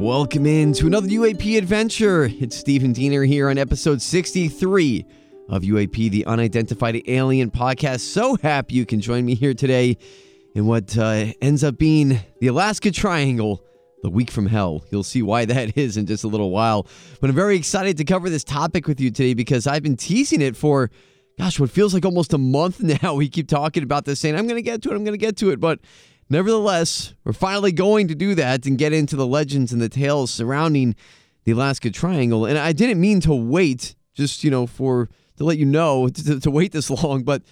Welcome in to another UAP adventure. It's Stephen Diener here on episode 63 of UAP, the Unidentified Alien Podcast. So happy you can join me here today in what uh, ends up being the Alaska Triangle, the week from hell. You'll see why that is in just a little while. But I'm very excited to cover this topic with you today because I've been teasing it for, gosh, what feels like almost a month now. We keep talking about this, saying, I'm going to get to it, I'm going to get to it. But Nevertheless, we're finally going to do that and get into the legends and the tales surrounding the Alaska Triangle. And I didn't mean to wait, just, you know, for to let you know to, to wait this long, but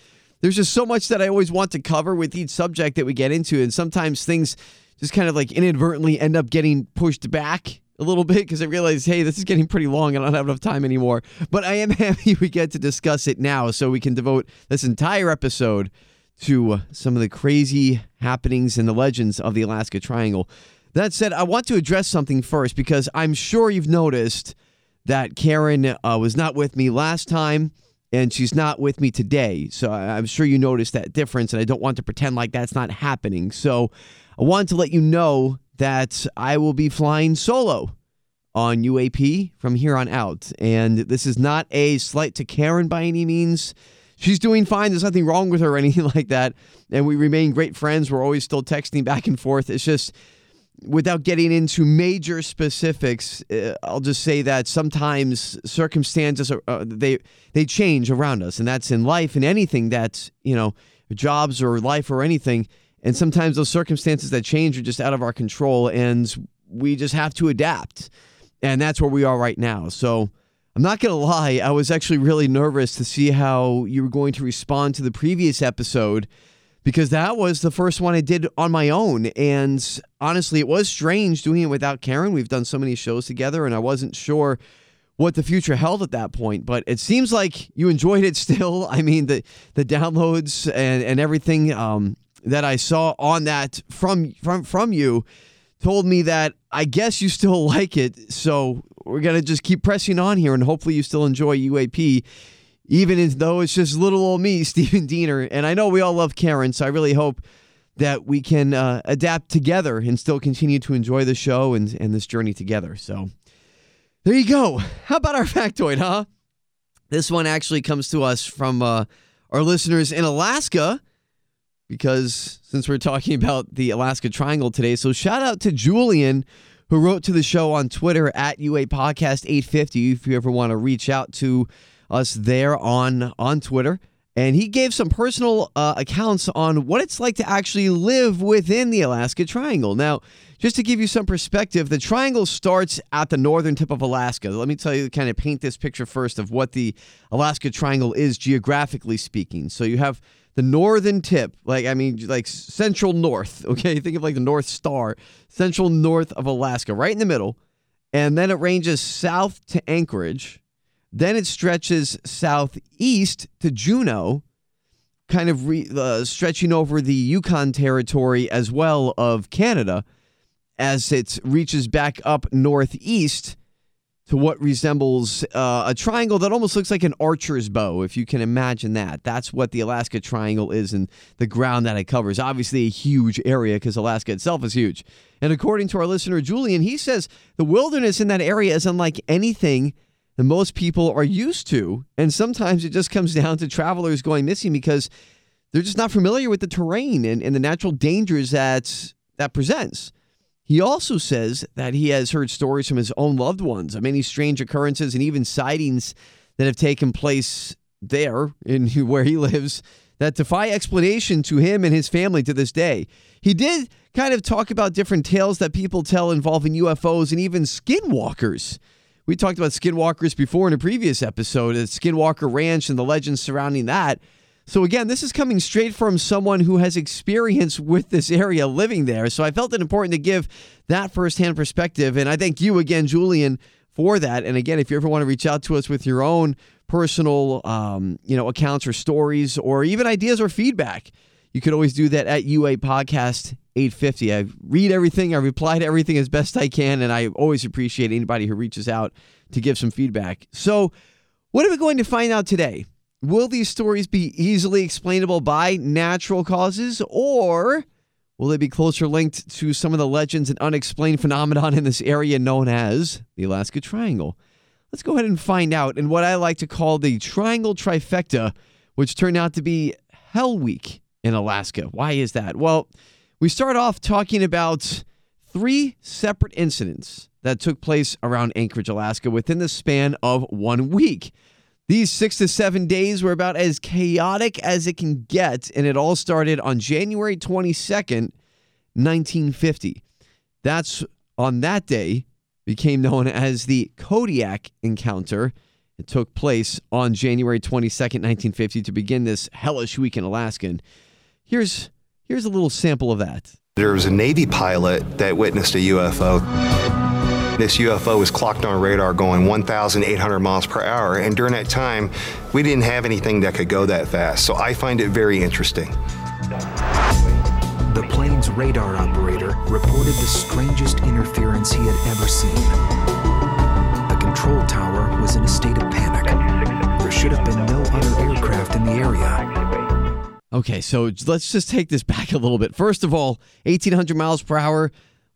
there's just so much that I always want to cover with each subject that we get into. And sometimes things just kind of like inadvertently end up getting pushed back a little bit because I realize, hey, this is getting pretty long. and I don't have enough time anymore. But I am happy we get to discuss it now so we can devote this entire episode to some of the crazy happenings and the legends of the Alaska Triangle. That said, I want to address something first because I'm sure you've noticed that Karen uh, was not with me last time and she's not with me today. So I'm sure you noticed that difference, and I don't want to pretend like that's not happening. So I want to let you know that I will be flying solo on UAP from here on out. And this is not a slight to Karen by any means she's doing fine. There's nothing wrong with her or anything like that. And we remain great friends. We're always still texting back and forth. It's just without getting into major specifics, uh, I'll just say that sometimes circumstances are, uh, they they change around us, and that's in life and anything that's you know jobs or life or anything. And sometimes those circumstances that change are just out of our control, and we just have to adapt. And that's where we are right now. So I'm not going to lie, I was actually really nervous to see how you were going to respond to the previous episode because that was the first one I did on my own. And honestly, it was strange doing it without Karen. We've done so many shows together, and I wasn't sure what the future held at that point. But it seems like you enjoyed it still. I mean, the the downloads and, and everything um, that I saw on that from from from you told me that I guess you still like it. So we're going to just keep pressing on here and hopefully you still enjoy UAP, even though it's just little old me, Stephen Diener. And I know we all love Karen, so I really hope that we can uh, adapt together and still continue to enjoy the show and, and this journey together. So there you go. How about our factoid, huh? This one actually comes to us from uh, our listeners in Alaska because since we're talking about the Alaska Triangle today, so shout out to Julian who wrote to the show on Twitter at UA Podcast 850 if you ever want to reach out to us there on on Twitter. And he gave some personal uh, accounts on what it's like to actually live within the Alaska Triangle. Now, just to give you some perspective, the triangle starts at the northern tip of Alaska. Let me tell you, kind of paint this picture first of what the Alaska Triangle is geographically speaking. So you have the northern tip, like I mean, like central north. Okay, think of like the North Star, central north of Alaska, right in the middle, and then it ranges south to Anchorage. Then it stretches southeast to Juneau, kind of re, uh, stretching over the Yukon territory as well of Canada, as it reaches back up northeast to what resembles uh, a triangle that almost looks like an archer's bow, if you can imagine that. That's what the Alaska Triangle is and the ground that it covers. Obviously, a huge area because Alaska itself is huge. And according to our listener, Julian, he says the wilderness in that area is unlike anything that most people are used to. And sometimes it just comes down to travelers going missing because they're just not familiar with the terrain and, and the natural dangers that that presents. He also says that he has heard stories from his own loved ones of many strange occurrences and even sightings that have taken place there in where he lives that defy explanation to him and his family to this day. He did kind of talk about different tales that people tell involving UFOs and even skinwalkers. We talked about skinwalkers before in a previous episode, at Skinwalker Ranch and the legends surrounding that. So, again, this is coming straight from someone who has experience with this area living there. So, I felt it important to give that firsthand perspective. And I thank you again, Julian, for that. And again, if you ever want to reach out to us with your own personal, um, you know, accounts or stories or even ideas or feedback, you could always do that at UA Podcast 850. I read everything, I reply to everything as best I can, and I always appreciate anybody who reaches out to give some feedback. So, what are we going to find out today? Will these stories be easily explainable by natural causes, or will they be closer linked to some of the legends and unexplained phenomenon in this area known as the Alaska Triangle? Let's go ahead and find out in what I like to call the Triangle Trifecta, which turned out to be Hell Week in Alaska. Why is that? Well, we start off talking about three separate incidents that took place around Anchorage, Alaska within the span of one week. These six to seven days were about as chaotic as it can get, and it all started on January 22nd, 1950. That's on that day became known as the Kodiak encounter. It took place on January 22nd, 1950 to begin this hellish week in Alaska. And here's here's a little sample of that. There was a Navy pilot that witnessed a UFO. This UFO was clocked on radar going 1,800 miles per hour, and during that time, we didn't have anything that could go that fast. So I find it very interesting. The plane's radar operator reported the strangest interference he had ever seen. The control tower was in a state of panic. There should have been no other aircraft in the area. Okay, so let's just take this back a little bit. First of all, 1,800 miles per hour,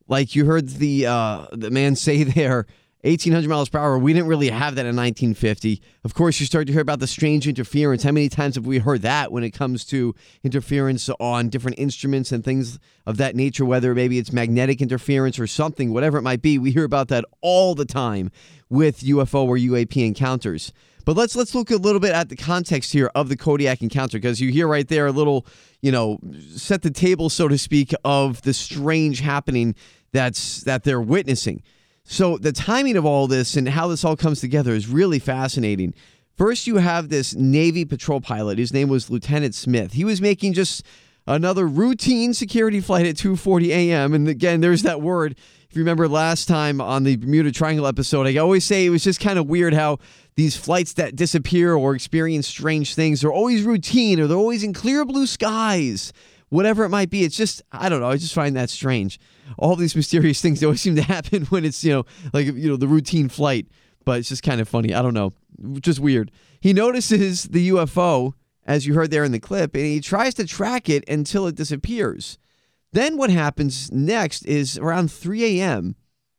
like you heard the uh, the man say there, 1,800 miles per hour. We didn't really have that in 1950. Of course, you start to hear about the strange interference. How many times have we heard that when it comes to interference on different instruments and things of that nature, whether maybe it's magnetic interference or something, whatever it might be? We hear about that all the time with UFO or UAP encounters. But let's let's look a little bit at the context here of the Kodiak encounter because you hear right there a little, you know, set the table so to speak of the strange happening that's that they're witnessing. So the timing of all this and how this all comes together is really fascinating. First, you have this Navy patrol pilot. His name was Lieutenant Smith. He was making just another routine security flight at 2:40 a.m. And again, there's that word. If you remember last time on the Bermuda Triangle episode, I always say it was just kind of weird how these flights that disappear or experience strange things are always routine or they're always in clear blue skies whatever it might be. It's just I don't know. I just find that strange. All these mysterious things always seem to happen when it's you know like you know the routine flight, but it's just kind of funny. I don't know, just weird. He notices the UFO as you heard there in the clip, and he tries to track it until it disappears. Then what happens next is around 3 a.m.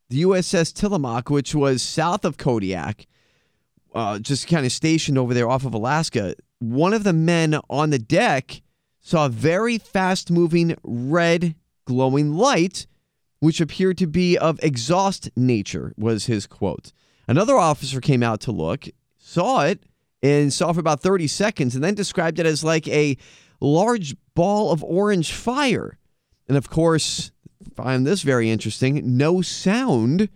The USS Tillamook, which was south of Kodiak, uh, just kind of stationed over there off of Alaska. One of the men on the deck saw a very fast moving red glowing light, which appeared to be of exhaust nature, was his quote. Another officer came out to look, saw it, and saw for about 30 seconds, and then described it as like a large ball of orange fire. And of course, find this very interesting no sound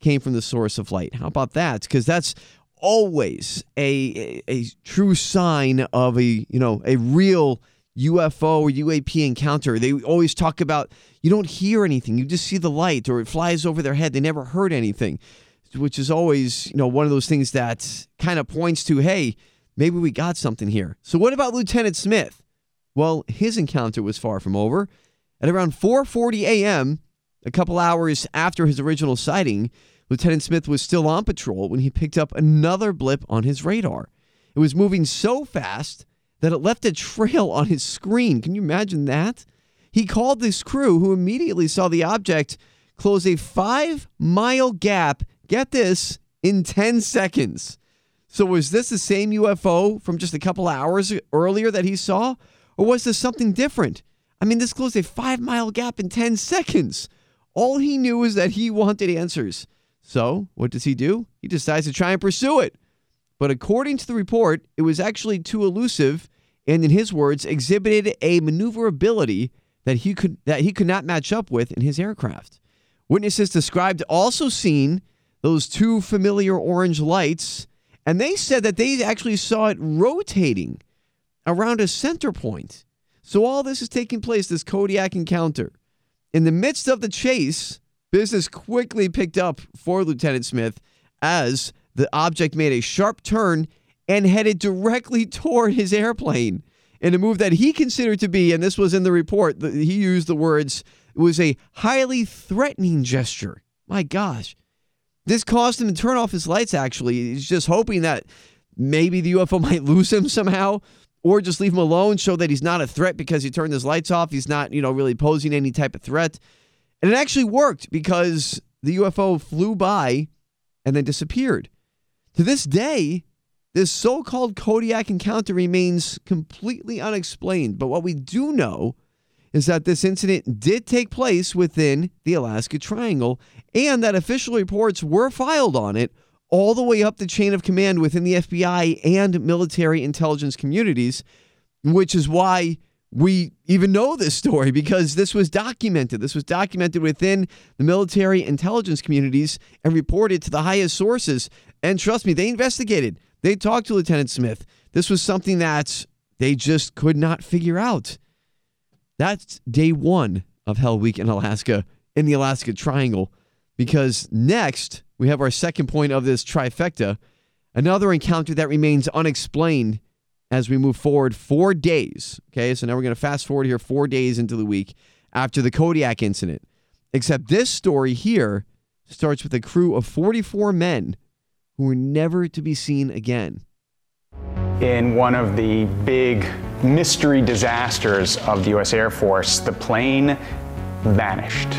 came from the source of light. How about that? Because that's always a, a, a true sign of a you know a real UFO or UAP encounter, they always talk about you don't hear anything, you just see the light or it flies over their head. They never heard anything, which is always, you know, one of those things that kind of points to, hey, maybe we got something here. So what about Lieutenant Smith? Well, his encounter was far from over. At around 4:40 a.m., a couple hours after his original sighting, Lieutenant Smith was still on patrol when he picked up another blip on his radar. It was moving so fast that it left a trail on his screen. Can you imagine that? He called this crew, who immediately saw the object close a five mile gap, get this, in 10 seconds. So, was this the same UFO from just a couple hours earlier that he saw? Or was this something different? I mean, this closed a five mile gap in 10 seconds. All he knew was that he wanted answers. So, what does he do? He decides to try and pursue it. But according to the report, it was actually too elusive and in his words exhibited a maneuverability that he could that he could not match up with in his aircraft. Witnesses described also seeing those two familiar orange lights and they said that they actually saw it rotating around a center point. So all this is taking place this Kodiak encounter. In the midst of the chase, business quickly picked up for Lieutenant Smith as the object made a sharp turn and headed directly toward his airplane in a move that he considered to be, and this was in the report, he used the words, it was a highly threatening gesture. My gosh. This caused him to turn off his lights, actually. He's just hoping that maybe the UFO might lose him somehow or just leave him alone, show that he's not a threat because he turned his lights off. He's not, you know, really posing any type of threat. And it actually worked because the UFO flew by and then disappeared. To this day, this so called Kodiak encounter remains completely unexplained. But what we do know is that this incident did take place within the Alaska Triangle and that official reports were filed on it all the way up the chain of command within the FBI and military intelligence communities, which is why we even know this story because this was documented. This was documented within the military intelligence communities and reported to the highest sources. And trust me, they investigated. They talked to Lieutenant Smith. This was something that they just could not figure out. That's day one of Hell Week in Alaska, in the Alaska Triangle, because next we have our second point of this trifecta another encounter that remains unexplained as we move forward four days. Okay, so now we're going to fast forward here four days into the week after the Kodiak incident. Except this story here starts with a crew of 44 men who were never to be seen again. In one of the big mystery disasters of the U.S. Air Force, the plane vanished.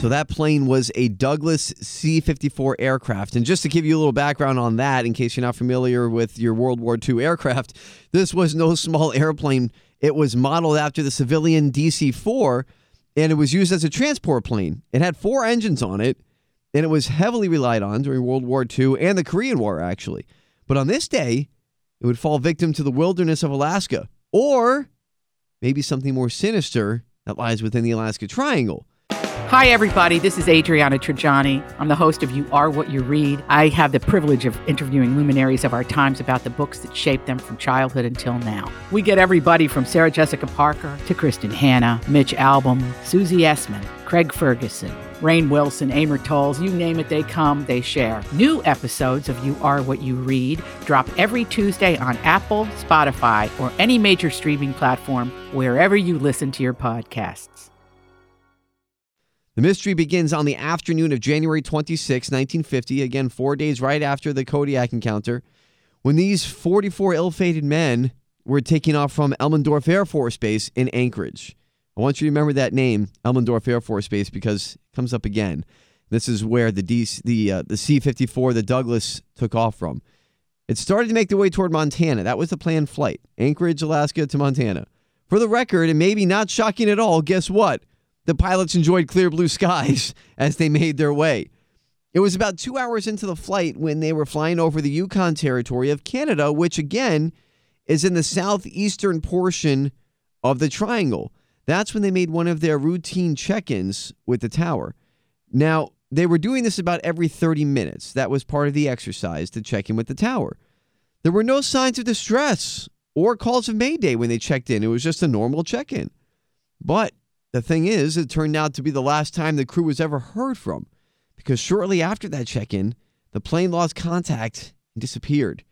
So that plane was a Douglas C 54 aircraft. And just to give you a little background on that, in case you're not familiar with your World War II aircraft, this was no small airplane. It was modeled after the civilian DC 4, and it was used as a transport plane. It had four engines on it, and it was heavily relied on during World War II and the Korean War, actually. But on this day, it would fall victim to the wilderness of Alaska, or maybe something more sinister that lies within the Alaska Triangle. Hi, everybody. This is Adriana Trigiani. I'm the host of You Are What You Read. I have the privilege of interviewing luminaries of our times about the books that shaped them from childhood until now. We get everybody from Sarah Jessica Parker to Kristin Hannah, Mitch Albom, Susie Essman, Craig Ferguson, Rainn Wilson, Amor Towles, you name it, they come, they share. New episodes of You Are What You Read drop every Tuesday on Apple, Spotify, or any major streaming platform wherever you listen to your podcasts. The mystery begins on the afternoon of January 26, 1950, again, four days right after the Kodiak encounter, when these 44 ill fated men were taking off from Elmendorf Air Force Base in Anchorage. I want you to remember that name, Elmendorf Air Force Base, because it comes up again. This is where the the uh, the C-54, the Douglas, took off from. It started to make their way toward Montana. That was the planned flight, Anchorage, Alaska to Montana. For the record, and maybe not shocking at all, guess what? The pilots enjoyed clear blue skies as they made their way. It was about two hours into the flight when they were flying over the Yukon Territory of Canada, which again is in the southeastern portion of the triangle. That's when they made one of their routine check ins with the tower. Now, they were doing this about every 30 minutes. That was part of the exercise to check in with the tower. There were no signs of distress or calls of mayday when they checked in. It was just a normal check in. But the thing is, it turned out to be the last time the crew was ever heard from because shortly after that check in, the plane lost contact and disappeared.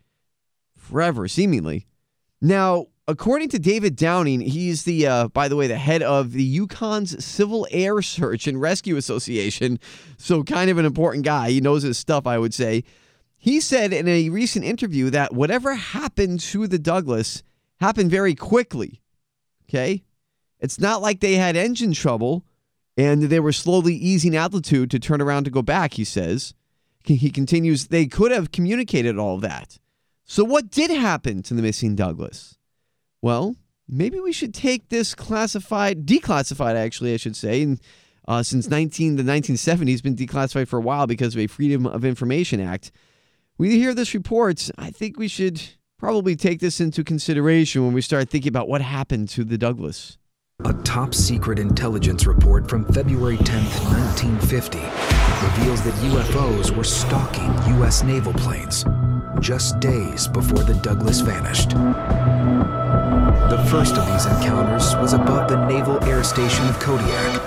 Forever, seemingly. Now, according to David Downing, he's the, uh, by the way, the head of the Yukon's Civil Air Search and Rescue Association. So, kind of an important guy. He knows his stuff, I would say. He said in a recent interview that whatever happened to the Douglas happened very quickly. Okay? It's not like they had engine trouble and they were slowly easing altitude to turn around to go back, he says. He continues, they could have communicated all that. So, what did happen to the missing Douglas? Well, maybe we should take this classified, declassified, actually, I should say. And uh, since 19 the 1970s, been declassified for a while because of a Freedom of Information Act. We hear this report. I think we should probably take this into consideration when we start thinking about what happened to the Douglas. A top secret intelligence report from February 10, 1950, reveals that UFOs were stalking U.S. naval planes just days before the Douglas vanished. The first of these encounters was above the Naval Air Station of Kodiak,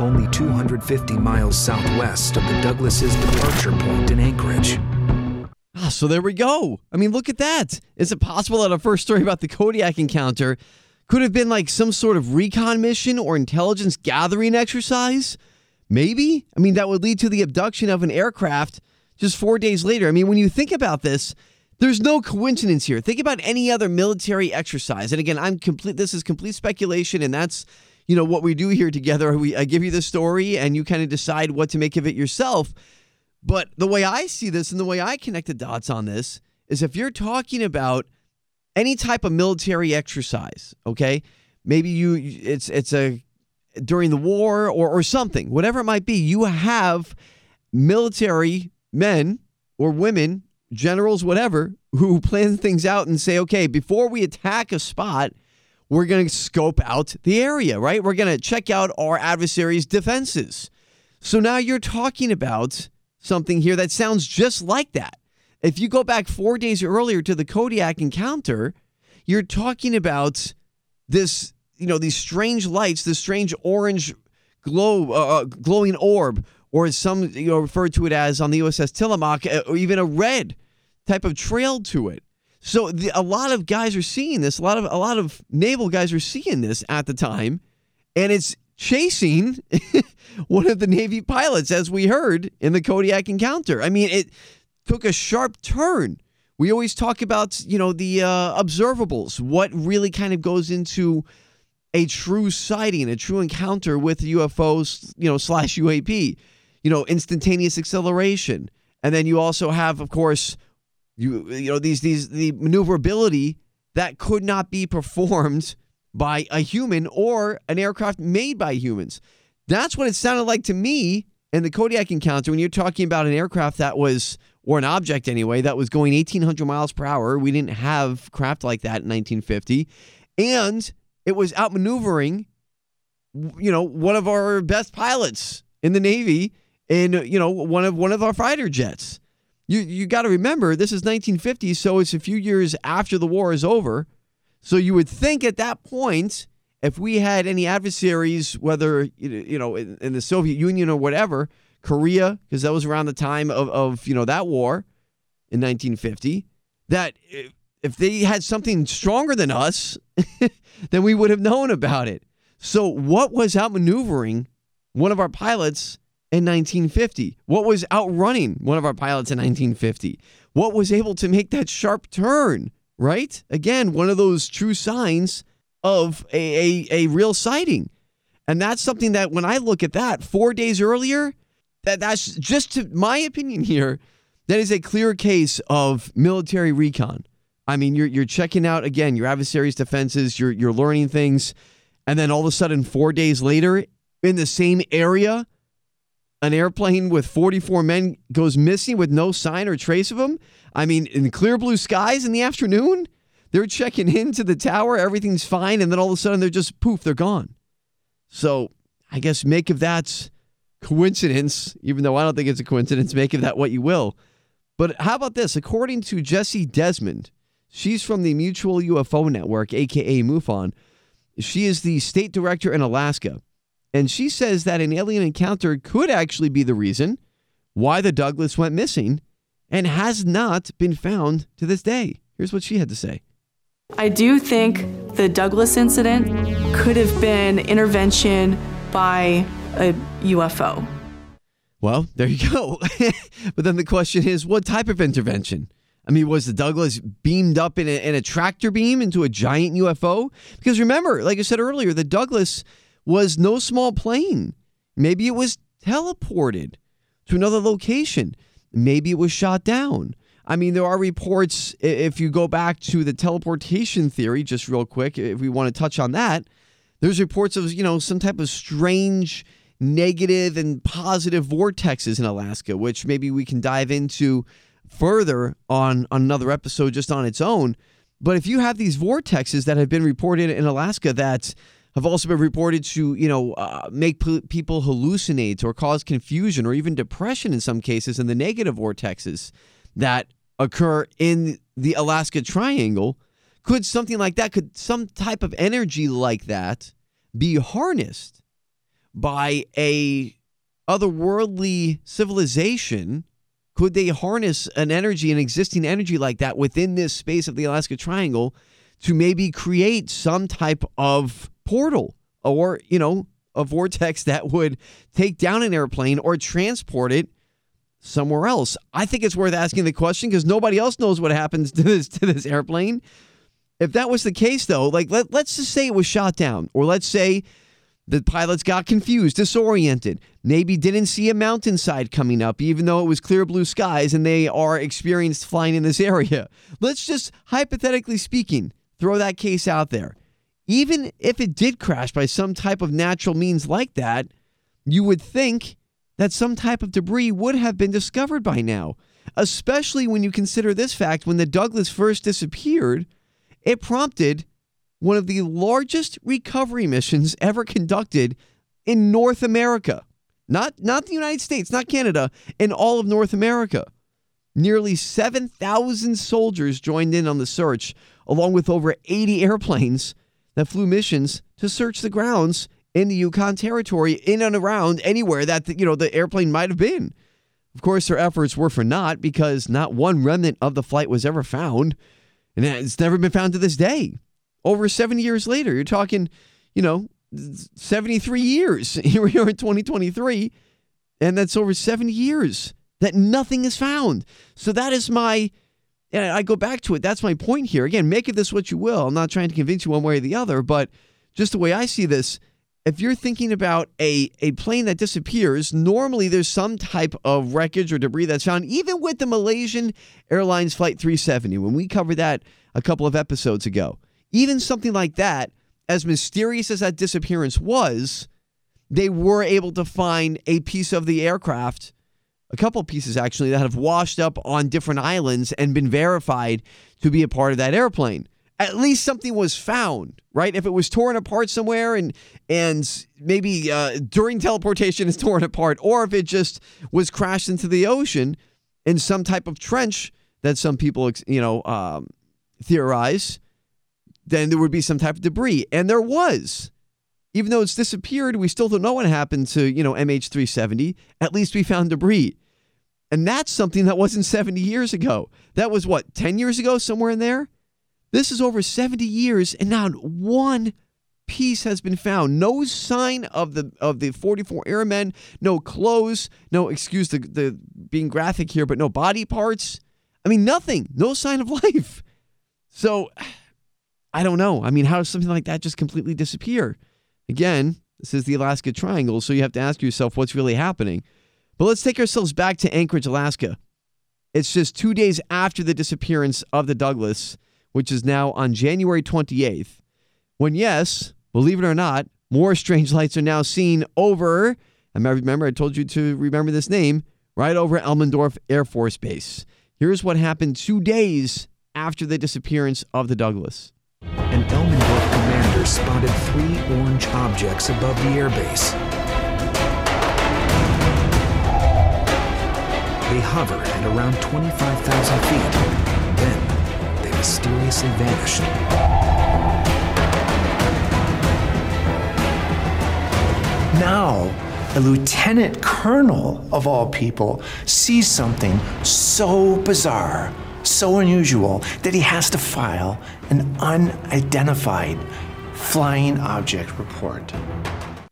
only 250 miles southwest of the Douglas's departure point in Anchorage. Ah, so there we go. I mean, look at that. Is it possible that a first story about the Kodiak encounter could have been like some sort of recon mission or intelligence gathering exercise? Maybe. I mean, that would lead to the abduction of an aircraft just four days later. I mean, when you think about this, there's no coincidence here. Think about any other military exercise. And again, I'm complete. This is complete speculation, and that's you know what we do here together. We I give you the story, and you kind of decide what to make of it yourself. But the way I see this and the way I connect the dots on this is if you're talking about any type of military exercise, okay? Maybe you it's it's a during the war or or something, whatever it might be, you have military men or women, generals, whatever, who plan things out and say, okay, before we attack a spot, we're going to scope out the area, right? We're going to check out our adversary's defenses. So now you're talking about something here that sounds just like that. If you go back four days earlier to the Kodiak encounter, you're talking about this, you know, these strange lights, this strange orange glow, uh, uh glowing orb, or as some you know refer to it as on the USS Tillamook, uh, or even a red type of trail to it. So the, a lot of guys are seeing this. A lot of a lot of naval guys are seeing this at the time, and it's chasing one of the Navy pilots, as we heard in the Kodiak encounter. I mean, it took a sharp turn. We always talk about, you know, the uh, observables, what really kind of goes into a true sighting, a true encounter with UFOs, you know, slash UAP, you know, instantaneous acceleration. And then you also have, of course, you you know, these these the maneuverability that could not be performed by a human or an aircraft made by humans. That's what it sounded like to me in the Kodiak encounter when you're talking about an aircraft that was, or an object anyway, that was going 1,800 miles per hour. We didn't have craft like that in 1950. And it was outmaneuvering, you know, one of our best pilots in the Navy in, you know, one of one of our fighter jets. You you got to remember this is 1950, so it's a few years after the war is over. So you would think at that point if we had any adversaries, whether you know in, in the Soviet Union or whatever, Korea, because that was around the time of, of you know that war in 1950, that if they had something stronger than us, then we would have known about it. So what was outmaneuvering one of our pilots in 1950? What was outrunning one of our pilots in 1950? What was able to make that sharp turn? Right? Again, one of those true signs of a, a, a real sighting. And that's something that when I look at that four days earlier, that that's just to my opinion here, that is a clear case of military recon. I mean, you're you're checking out again your adversary's defenses, you're you're learning things, and then all of a sudden, four days later, in the same area, an airplane with 44 men goes missing with no sign or trace of them. I mean, in clear blue skies in the afternoon, they're checking into the tower, everything's fine, and then all of a sudden they're just poof, they're gone. So I guess make of that coincidence, even though I don't think it's a coincidence, make of that what you will. But how about this? According to Jessie Desmond, she's from the Mutual UFO Network, aka MUFON. She is the state director in Alaska. And she says that an alien encounter could actually be the reason why the Douglas went missing and has not been found to this day. Here's what she had to say. I do think the Douglas incident could have been intervention by a UFO. Well, there you go. but then the question is what type of intervention? I mean, was the Douglas beamed up in a, in a tractor beam into a giant UFO? Because remember, like I said earlier, the Douglas was no small plane. Maybe it was teleported to another location. Maybe it was shot down. I mean, there are reports, if you go back to the teleportation theory, just real quick, if we want to touch on that, there's reports of, you know, some type of strange negative and positive vortexes in Alaska, which maybe we can dive into further on another episode just on its own. But if you have these vortexes that have been reported in Alaska that have also been reported to, you know, uh, make p- people hallucinate or cause confusion or even depression in some cases, and the negative vortexes that occur in the Alaska Triangle, could something like that, could some type of energy like that be harnessed by a otherworldly civilization? Could they harness an energy, an existing energy like that within this space of the Alaska Triangle to maybe create some type of portal or, you know, a vortex that would take down an airplane or transport it somewhere else? I think it's worth asking the question because nobody else knows what happens to this to this airplane. If that was the case, though, like let, let's just say it was shot down, or let's say the pilots got confused, disoriented, maybe didn't see a mountainside coming up, even though it was clear blue skies and they are experienced flying in this area. Let's just, hypothetically speaking, throw that case out there. Even if it did crash by some type of natural means like that, you would think that some type of debris would have been discovered by now, especially when you consider this fact when the Douglas first disappeared, it prompted one of the largest recovery missions ever conducted in North America. Not not the United States, not Canada, in all of North America. Nearly 7,000 soldiers joined in on the search, along with over 80 airplanes that flew missions to search the grounds in the Yukon Territory, in and around anywhere that the, you know the airplane might have been. Of course, their efforts were for naught because not one remnant of the flight was ever found, and it's never been found to this day. Over 70 years later, you're talking, you know, 73 years. Here we are in 2023, and that's over 70 years that nothing is found. So that is my, and I go back to it. That's my point here. Again, make of this what you will. I'm not trying to convince you one way or the other, but just the way I see this, if you're thinking about a, a plane that disappears, normally there's some type of wreckage or debris that's found, even with the Malaysian Airlines Flight 370, when we covered that a couple of episodes ago. Even something like that, as mysterious as that disappearance was, they were able to find a piece of the aircraft, a couple pieces actually, that have washed up on different islands and been verified to be a part of that airplane at least something was found, right? If it was torn apart somewhere and and maybe uh, during teleportation it's torn apart, or if it just was crashed into the ocean in some type of trench that some people you know um, theorize, then there would be some type of debris, and there was. Even though it's disappeared, we still don't know what happened to you know MH370. At least we found debris. And that's something that wasn't 70 years ago. That was what, 10 years ago, somewhere in there? This is over 70 years, and not one piece has been found. No sign of the of the 44 airmen. No clothes. No excuse the the being graphic here, but no body parts. I mean, nothing. No sign of life. So, I don't know. I mean, how does something like that just completely disappear? Again, this is the Alaska Triangle, so you have to ask yourself what's really happening. But let's take ourselves back to Anchorage, Alaska. It's just two days after the disappearance of the Douglas which is now on January 28th, when, yes, believe it or not, more strange lights are now seen over, I remember I told you to remember this name, right over Elmendorf Air Force Base. Here's what happened two days after the disappearance of the Douglas. Elmendorf spotted three orange objects above the airbase. They hovered at around 25,000 feet. Then they mysteriously vanished. Now, a lieutenant colonel of all people sees something so bizarre, so unusual, that he has to file an unidentified flying object report.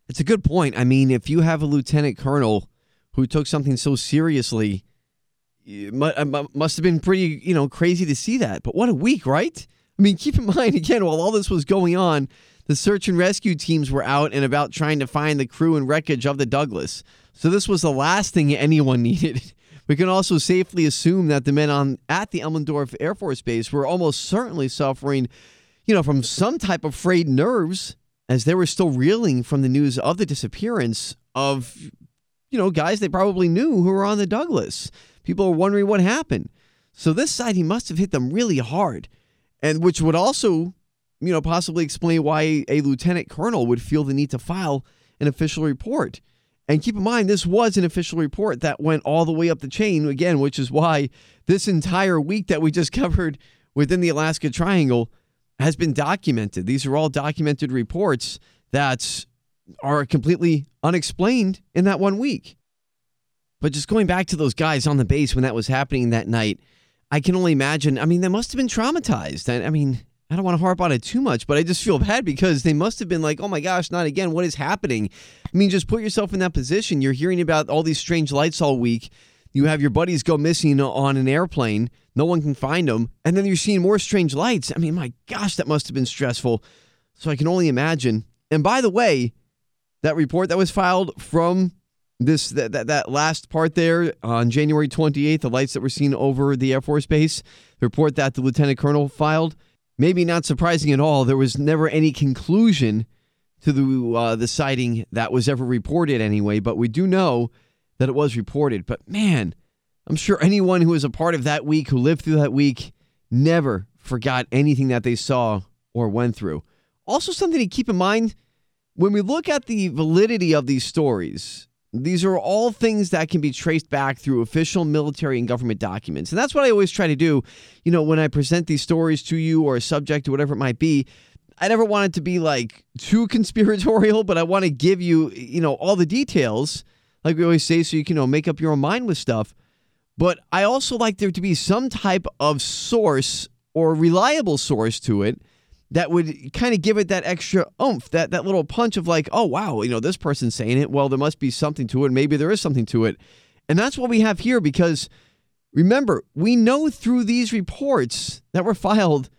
It's a good point. I mean, if you have a lieutenant colonel who took something so seriously, uh, must have been pretty, you know, crazy to see that. But what a week, right? I mean, keep in mind again, while all this was going on, the search and rescue teams were out and about trying to find the crew and wreckage of the Douglas. So this was the last thing anyone needed we can also safely assume that the men on at the Elmendorf Air Force Base were almost certainly suffering, you know, from some type of frayed nerves as they were still reeling from the news of the disappearance of, you know, guys they probably knew who were on the Douglas. People are wondering what happened. So this sighting must have hit them really hard, and which would also, you know, possibly explain why a lieutenant colonel would feel the need to file an official report. And keep in mind, this was an official report that went all the way up the chain, again, which is why this entire week that we just covered within the Alaska Triangle has been documented. These are all documented reports that are completely unexplained in that one week. But just going back to those guys on the base when that was happening that night, I can only imagine. I mean, they must have been traumatized. I mean, I don't want to harp on it too much, but I just feel bad because they must have been like, oh my gosh, not again. What is happening? I mean, just put yourself in that position. You're hearing about all these strange lights all week. You have your buddies go missing on an airplane. No one can find them. And then you're seeing more strange lights. I mean, my gosh, that must have been stressful. So I can only imagine. And by the way, that report that was filed from this that, that, that last part there on January 28th, the lights that were seen over the Air Force Base, the report that the lieutenant colonel filed, maybe not surprising at all. There was never any conclusion to the uh, the sighting that was ever reported anyway, but we do know that it was reported. But man, I'm sure anyone who was a part of that week, who lived through that week, never forgot anything that they saw or went through. Also, something to keep in mind when we look at the validity of these stories, these are all things that can be traced back through official military and government documents. And that's what I always try to do, you know, when I present these stories to you or a subject or whatever it might be. I never want it to be like too conspiratorial, but I want to give you, you know, all the details, like we always say, so you can you know, make up your own mind with stuff. But I also like there to be some type of source or reliable source to it that would kind of give it that extra oomph, that that little punch of like, oh wow, you know, this person's saying it. Well, there must be something to it. Maybe there is something to it. And that's what we have here because remember, we know through these reports that were filed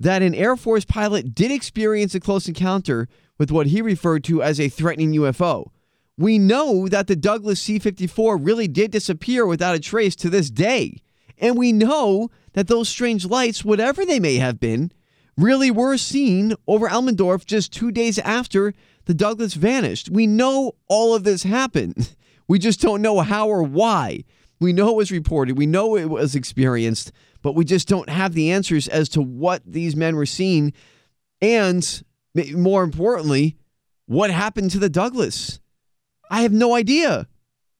that an Air Force pilot did experience a close encounter with what he referred to as a threatening UFO. We know that the Douglas C 54 really did disappear without a trace to this day. And we know that those strange lights, whatever they may have been, really were seen over Elmendorf just two days after the Douglas vanished. We know all of this happened. We just don't know how or why. We know it was reported, we know it was experienced, but we just don't have the answers as to what these men were seeing. And more importantly, what happened to the Douglas? I have no idea.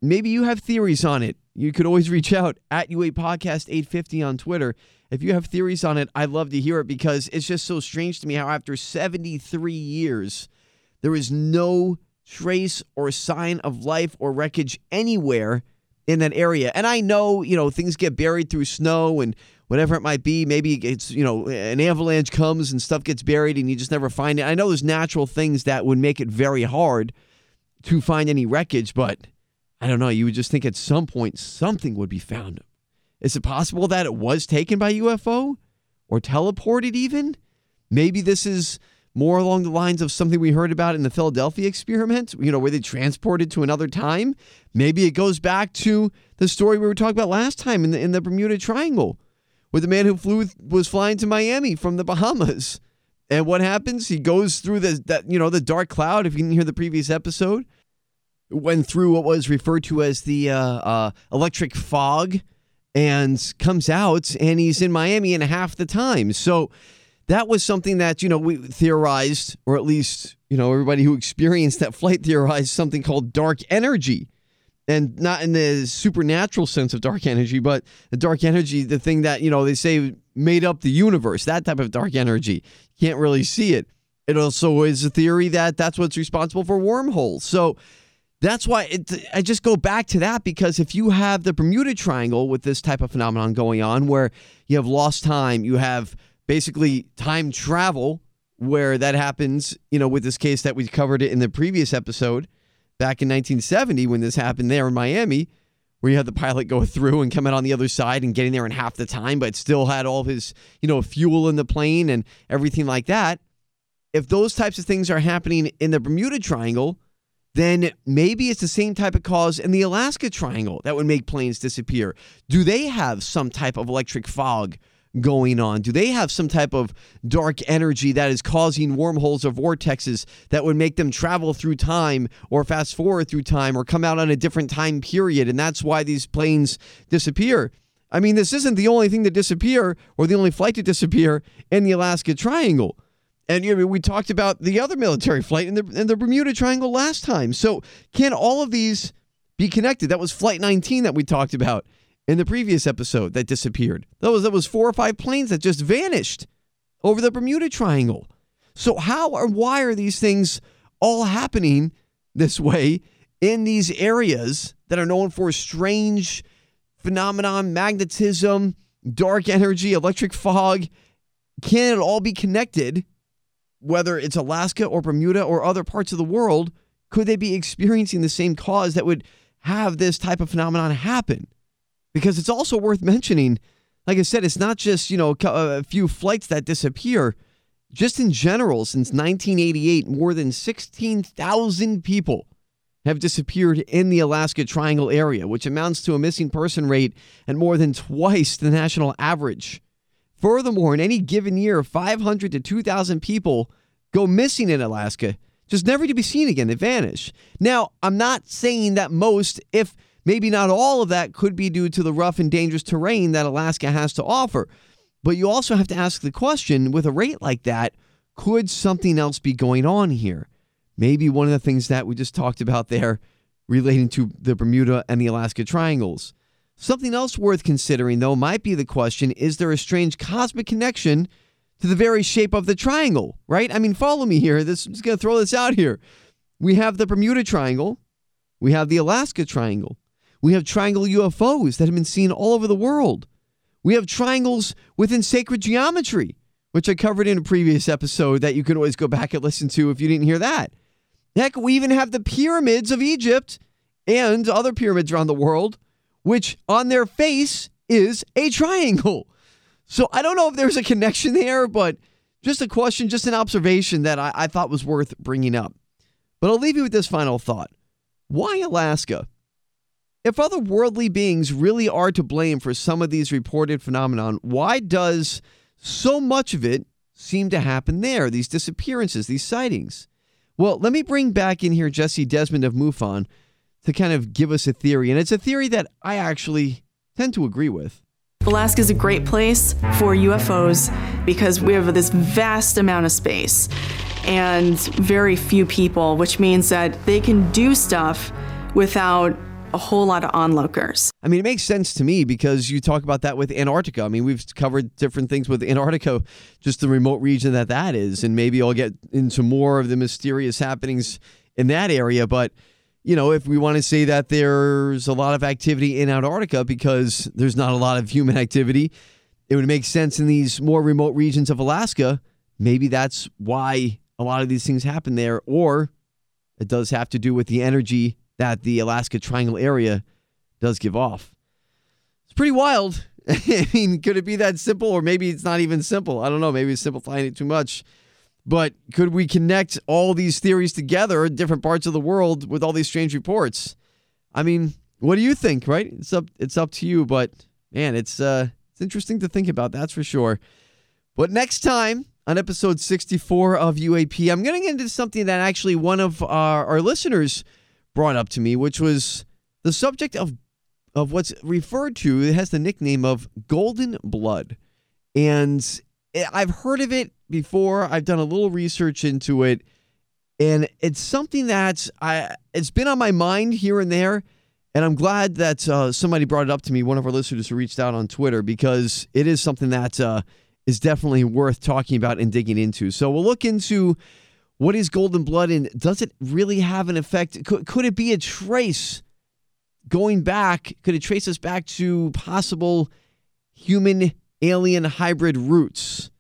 Maybe you have theories on it. You could always reach out at UA Podcast 850 on Twitter if you have theories on it, I'd love to hear it because it's just so strange to me how after 73 years, there is no trace or sign of life or wreckage anywhere in that area. And I know, you know, things get buried through snow and whatever it might be. Maybe it's, you know, an avalanche comes and stuff gets buried and you just never find it. I know there's natural things that would make it very hard to find any wreckage, but I don't know. You would just think at some point something would be found. Is it possible that it was taken by UFO or teleported even? Maybe this is more along the lines of something we heard about in the Philadelphia experiment, you know, where they transported to another time. Maybe it goes back to the story we were talking about last time in the, in the Bermuda Triangle, with the man who flew was flying to Miami from the Bahamas. And what happens? He goes through the that you know the dark cloud. If you didn't hear the previous episode, went through what was referred to as the uh, uh, electric fog and comes out and he's in Miami in half the time. So that was something that, you know, we theorized, or at least, you know, everybody who experienced that flight theorized something called dark energy. And not in the supernatural sense of dark energy, but the dark energy, the thing that, you know, they say made up the universe, that type of dark energy. You can't really see it. It also is a theory that that's what's responsible for wormholes. So that's why it, I just go back to that because if you have the Bermuda Triangle with this type of phenomenon going on where you have lost time, you have basically time travel where that happens, you know, with this case that we covered it in the previous episode back in 1970 when this happened there in Miami, where you had the pilot go through and come out on the other side and getting there in half the time, but still had all his, you know, fuel in the plane and everything like that. If those types of things are happening in the Bermuda Triangle, then maybe it's the same type of cause in the Alaska Triangle that would make planes disappear. Do they have some type of electric fog going on? Do they have some type of dark energy that is causing wormholes or vortexes that would make them travel through time or fast forward through time or come out on a different time period? And that's why these planes disappear. I mean, this isn't the only thing to disappear or the only flight to disappear in the Alaska Triangle. And you know, we talked about the other military flight in the in the Bermuda Triangle last time. So can all of these be connected? That was Flight 19 that we talked about in the previous episode that disappeared. That was that was four or five planes that just vanished over the Bermuda Triangle. So how or why are these things all happening this way in these areas that are known for strange phenomenon, magnetism, dark energy, electric fog? Can it all be connected? whether it's Alaska or Bermuda or other parts of the world, could they be experiencing the same cause that would have this type of phenomenon happen? Because it's also worth mentioning, like I said, it's not just, you know, a few flights that disappear. Just in general, since 1988, more than 16,000 people have disappeared in the Alaska Triangle area, which amounts to a missing person rate at more than twice the national average. Furthermore, in any given year, 500 to 2,000 people go missing in Alaska, just never to be seen again. They vanish. Now, I'm not saying that most, if maybe not all of that, could be due to the rough and dangerous terrain that Alaska has to offer. But you also have to ask the question with a rate like that, could something else be going on here? Maybe one of the things that we just talked about there relating to the Bermuda and the Alaska triangles. Something else worth considering, though, might be the question is there a strange cosmic connection to the very shape of the triangle, right? I mean, follow me here. This, I'm just going to throw this out here. We have the Bermuda Triangle, we have the Alaska Triangle, we have triangle UFOs that have been seen all over the world. We have triangles within sacred geometry, which I covered in a previous episode that you can always go back and listen to if you didn't hear that. Heck, we even have the pyramids of Egypt and other pyramids around the world which on their face is a triangle. So I don't know if there's a connection there, but just a question, just an observation that I, I thought was worth bringing up. But I'll leave you with this final thought Why Alaska? If other worldly beings really are to blame for some of these reported phenomenon, why does so much of it seem to happen there? These disappearances, these sightings. Well, let me bring back in here Jesse Desmond of MUFON to kind of give us a theory. And it's a theory that I actually tend to agree with. Alaska is a great place for UFOs because we have this vast amount of space and very few people, which means that they can do stuff without a whole lot of onlookers. I mean, it makes sense to me because you talk about that with Antarctica. I mean, we've covered different things with Antarctica, just the remote region that that is, and maybe I'll get into more of the mysterious happenings in that area. But you know, if we want to say that there's a lot of activity in Antarctica because there's not a lot of human activity, it would make sense in these more remote regions of Alaska. Maybe that's why a lot of these things happen there, or it does have to do with the energy that the Alaska Triangle area does give off. It's pretty wild. I mean, could it be that simple, or maybe it's not even simple? I don't know. Maybe it's simplifying it too much. But could we connect all these theories together different parts of the world with all these strange reports? I mean, what do you think, right? It's up it's up to you, but man, it's uh it's interesting to think about, that's for sure. But next time on episode 64 of UAP, I'm going to get into something that actually one of our, our listeners brought up to me, which was the subject of of what's referred to. It has the nickname of golden blood. And I've heard of it before. I've done a little research into it, and it's something that I it's been on my mind here and there. And I'm glad that uh, somebody brought it up to me, one of our listeners who reached out on Twitter, because it is something that uh, is definitely worth talking about and digging into. So we'll look into what is golden blood and does it really have an effect? Could, could it be a trace going back? Could it trace us back to possible human alien hybrid roots?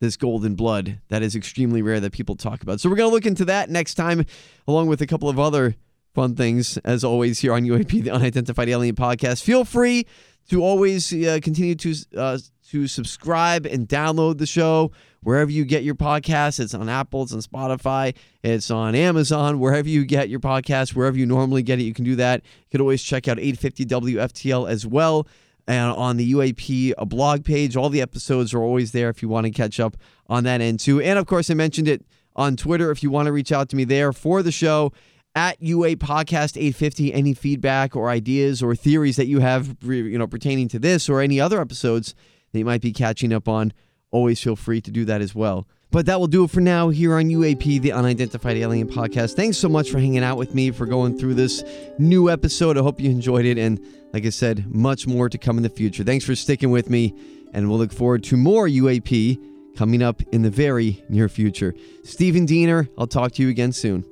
this golden blood that is extremely rare that people talk about. So we're going to look into that next time, along with a couple of other fun things, as always, here on UAP, the Unidentified Alien Podcast. Feel free to always uh, continue to uh, to subscribe and download the show wherever you get your podcasts. It's on Apple, it's on Spotify, it's on Amazon, wherever you get your podcast, wherever you normally get it, you can do that. You can always check out 850 WFTL as well. And on the UAP a blog page, all the episodes are always there if you want to catch up on that end too. And of course, I mentioned it on Twitter if you want to reach out to me there for the show at UA Podcast 850. Any feedback or ideas or theories that you have, you know, pertaining to this or any other episodes that you might be catching up on, always feel free to do that as well. But that will do it for now here on UAP, the Unidentified Alien Podcast. Thanks so much for hanging out with me, for going through this new episode. I hope you enjoyed it. And like I said, much more to come in the future. Thanks for sticking with me. And we'll look forward to more UAP coming up in the very near future. Stephen Diener, I'll talk to you again soon.